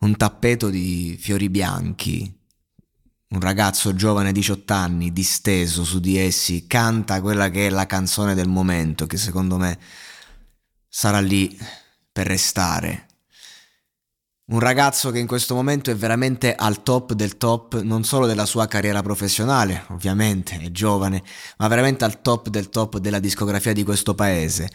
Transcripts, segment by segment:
Un tappeto di fiori bianchi. Un ragazzo giovane 18 anni, disteso su di essi, canta quella che è la canzone del momento, che secondo me sarà lì per restare. Un ragazzo che in questo momento è veramente al top del top, non solo della sua carriera professionale, ovviamente è giovane, ma veramente al top del top della discografia di questo paese.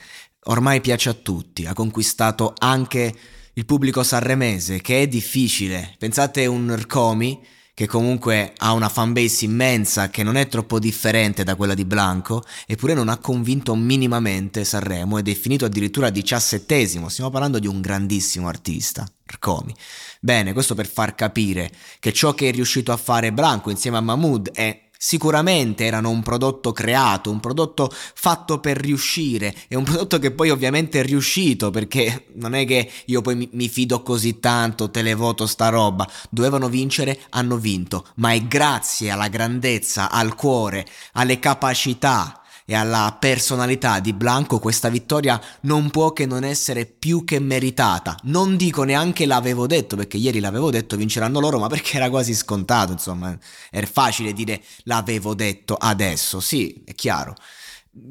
Ormai piace a tutti, ha conquistato anche il pubblico sanremese, che è difficile. Pensate un Rcomi che comunque ha una fanbase immensa che non è troppo differente da quella di Blanco, eppure non ha convinto minimamente Sanremo ed è finito addirittura diciassettesimo. Stiamo parlando di un grandissimo artista, Rcomi. Bene, questo per far capire che ciò che è riuscito a fare Blanco insieme a Mahmood è Sicuramente erano un prodotto creato, un prodotto fatto per riuscire e un prodotto che poi ovviamente è riuscito perché non è che io poi mi, fido così tanto, televoto sta roba. Dovevano vincere, hanno vinto, ma è grazie alla grandezza, al cuore, alle capacità e alla personalità di Blanco questa vittoria non può che non essere più che meritata. Non dico neanche l'avevo detto, perché ieri l'avevo detto vinceranno loro, ma perché era quasi scontato, insomma, è facile dire l'avevo detto adesso, sì, è chiaro.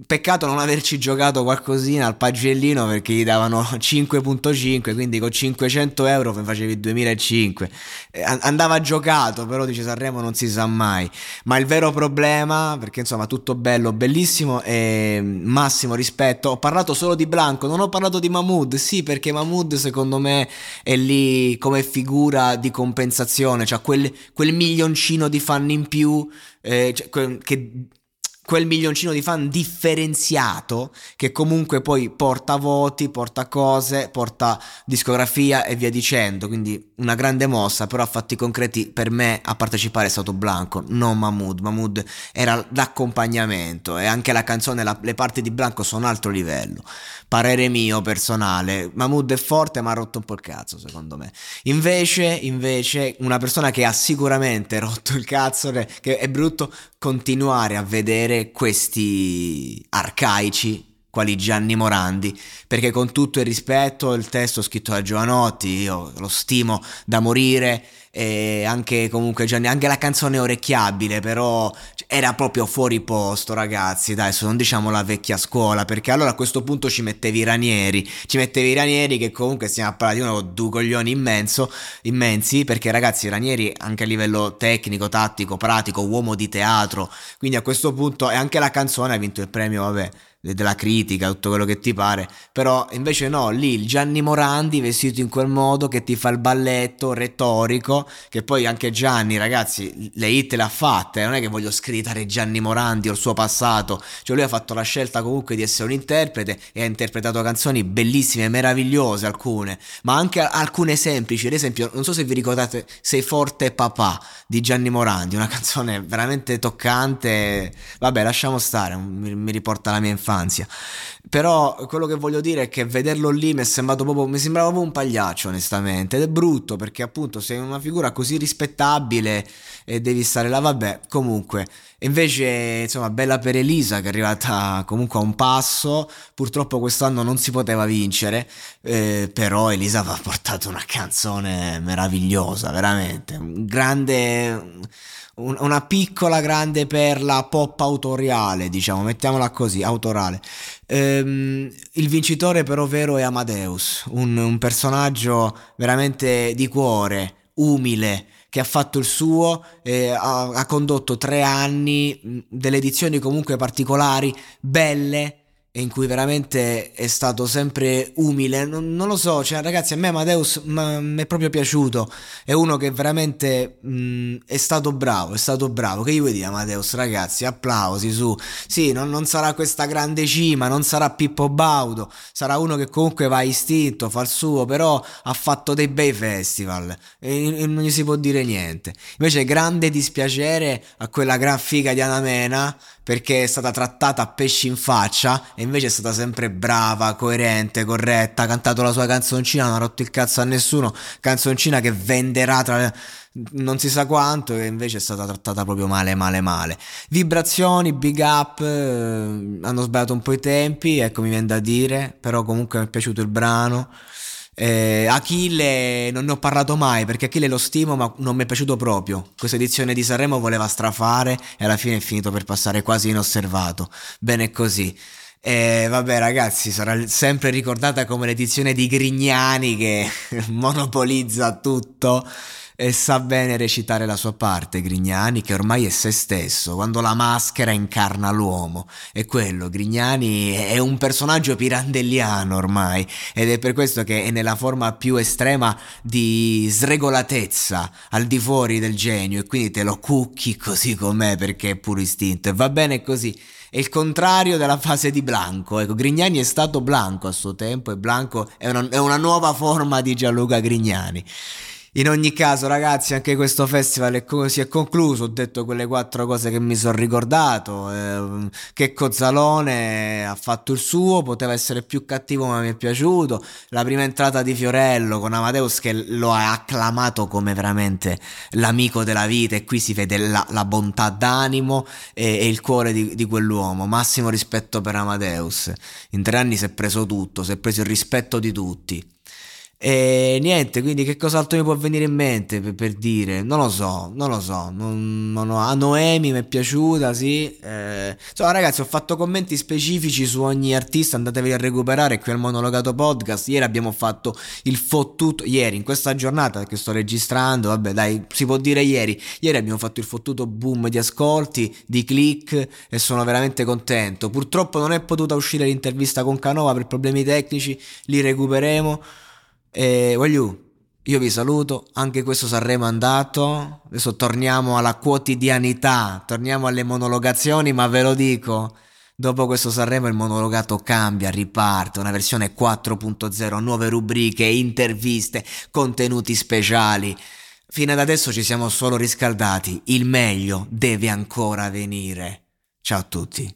Peccato non averci giocato qualcosina al pagellino perché gli davano 5.5, quindi con 500 euro facevi 2005. Eh, andava giocato, però dice Sanremo non si sa mai. Ma il vero problema, perché insomma tutto bello, bellissimo e massimo rispetto. Ho parlato solo di Blanco, non ho parlato di Mahmood. Sì, perché Mahmood secondo me è lì come figura di compensazione, cioè quel, quel milioncino di fan in più eh, cioè, che quel milioncino di fan differenziato che comunque poi porta voti, porta cose, porta discografia e via dicendo. Quindi una grande mossa, però a fatti concreti per me a partecipare è stato Blanco, non Mahmood. Mahmood era l'accompagnamento e anche la canzone, la, le parti di Blanco sono altro livello. Parere mio personale, Mahmood è forte ma ha rotto un po' il cazzo secondo me. Invece, invece, una persona che ha sicuramente rotto il cazzo, che è brutto continuare a vedere vedere questi arcaici quali Gianni Morandi, perché con tutto il rispetto il testo scritto da Giovanotti, io lo stimo da morire, e anche comunque Gianni, anche la canzone orecchiabile, però era proprio fuori posto, ragazzi, dai, non diciamo la vecchia scuola, perché allora a questo punto ci mettevi i Ranieri, ci mettevi i Ranieri che comunque stiamo a parlare di uno con due coglioni immenso, immensi, perché ragazzi Ranieri anche a livello tecnico, tattico, pratico, uomo di teatro, quindi a questo punto e anche la canzone ha vinto il premio, vabbè, della critica, tutto quello che ti pare, però invece no, lì il Gianni Morandi vestito in quel modo che ti fa il balletto retorico, che poi anche Gianni, ragazzi, le hit le ha fatte, non è che voglio screditare Gianni Morandi o il suo passato, cioè lui ha fatto la scelta comunque di essere un interprete e ha interpretato canzoni bellissime, meravigliose alcune, ma anche alcune semplici, ad esempio, non so se vi ricordate Sei forte papà di Gianni Morandi, una canzone veramente toccante, vabbè lasciamo stare, mi, riporta alla mia infanzia infanzia. Però quello che voglio dire è che vederlo lì mi è sembrato proprio, mi sembrava proprio un pagliaccio onestamente ed è brutto perché appunto sei una figura così rispettabile e devi stare là, vabbè, comunque. Invece, insomma, bella per Elisa che è arrivata comunque a un passo, purtroppo quest'anno non si poteva vincere, eh, però Elisa aveva portato una canzone meravigliosa, veramente, un grande una piccola grande perla pop autoriale, diciamo, mettiamola così, autorale. Ehm, il vincitore però vero è Amadeus, un, un personaggio veramente di cuore, umile, che ha fatto il suo, eh, ha, ha, condotto tre anni, delle edizioni comunque particolari, belle, in cui veramente è stato sempre umile. Non, non lo so, cioè, ragazzi, a me Amadeus mi è proprio piaciuto. È uno che veramente mh, è stato bravo, è stato bravo. Che io vuoi dire, Amadeus, ragazzi, applausi su. Sì, non, non, sarà questa grande cima, non sarà Pippo Baudo, sarà uno che comunque va istinto, fa il suo, però ha fatto dei bei festival e, e non gli si può dire niente. Invece grande dispiacere a quella gran figa di Anamena perché è stata trattata a pesci in faccia e invece è stata sempre brava, coerente, corretta, ha cantato la sua canzoncina, non ha rotto il cazzo a nessuno, canzoncina che venderà tra non si sa quanto e invece è stata trattata proprio male male male. Vibrazioni big up eh, hanno sbagliato un po' i tempi ecco mi viene da dire però comunque mi è piaciuto il brano eh, Achille non ne ho parlato mai perché Achille lo stimo ma non mi è piaciuto proprio. Questa edizione di Sanremo voleva strafare e alla fine è finito per passare quasi inosservato. Bene così. E vabbè ragazzi, sarà sempre ricordata come l'edizione di Grignani che monopolizza tutto e sa bene recitare la sua parte, Grignani, che ormai è se stesso, quando la maschera incarna l'uomo. E quello, Grignani è un personaggio pirandelliano ormai, ed è per questo che è nella forma più estrema di sregolatezza, al di fuori del genio, e quindi te lo cucchi così com'è perché è puro istinto, e va bene così. È il contrario della fase di Blanco. Ecco, Grignani è stato Blanco a suo tempo e Blanco è una, è una nuova forma di Gianluca Grignani. In ogni caso, ragazzi, anche questo festival è co- si è concluso. Ho detto quelle quattro cose che mi sono ricordato. Eh, che Cozzalone ha fatto il suo, poteva essere più cattivo, ma mi è piaciuto. La prima entrata di Fiorello con Amadeus che lo ha acclamato come veramente l'amico della vita. E qui si vede la, la bontà d'animo e, e il cuore di, di, quell'uomo. Massimo rispetto per Amadeus. In tre anni si è preso tutto, si è preso il rispetto di tutti. E niente, quindi che cos'altro mi può venire in mente per, per dire? Non lo so, non lo so. Non, non ho, a Noemi mi è piaciuta, sì. Eh, insomma, ragazzi, ho fatto commenti specifici su ogni artista. Andatevi a recuperare qui al Monologato Podcast. Ieri abbiamo fatto il fottuto. Ieri, in questa giornata che sto registrando, vabbè, dai, si può dire ieri. Ieri abbiamo fatto il fottuto boom di ascolti, di click e sono veramente contento. Purtroppo non è potuta uscire l'intervista con Canova per problemi tecnici, li recuperemo. E voglio, io vi saluto, anche questo Sanremo è andato, adesso torniamo alla quotidianità, torniamo alle monologazioni, ma ve lo dico, dopo questo Sanremo il monologato cambia, riparte, una versione 4.0, nuove rubriche, interviste, contenuti speciali. Fino ad adesso ci siamo solo riscaldati, il meglio deve ancora venire. Ciao a tutti.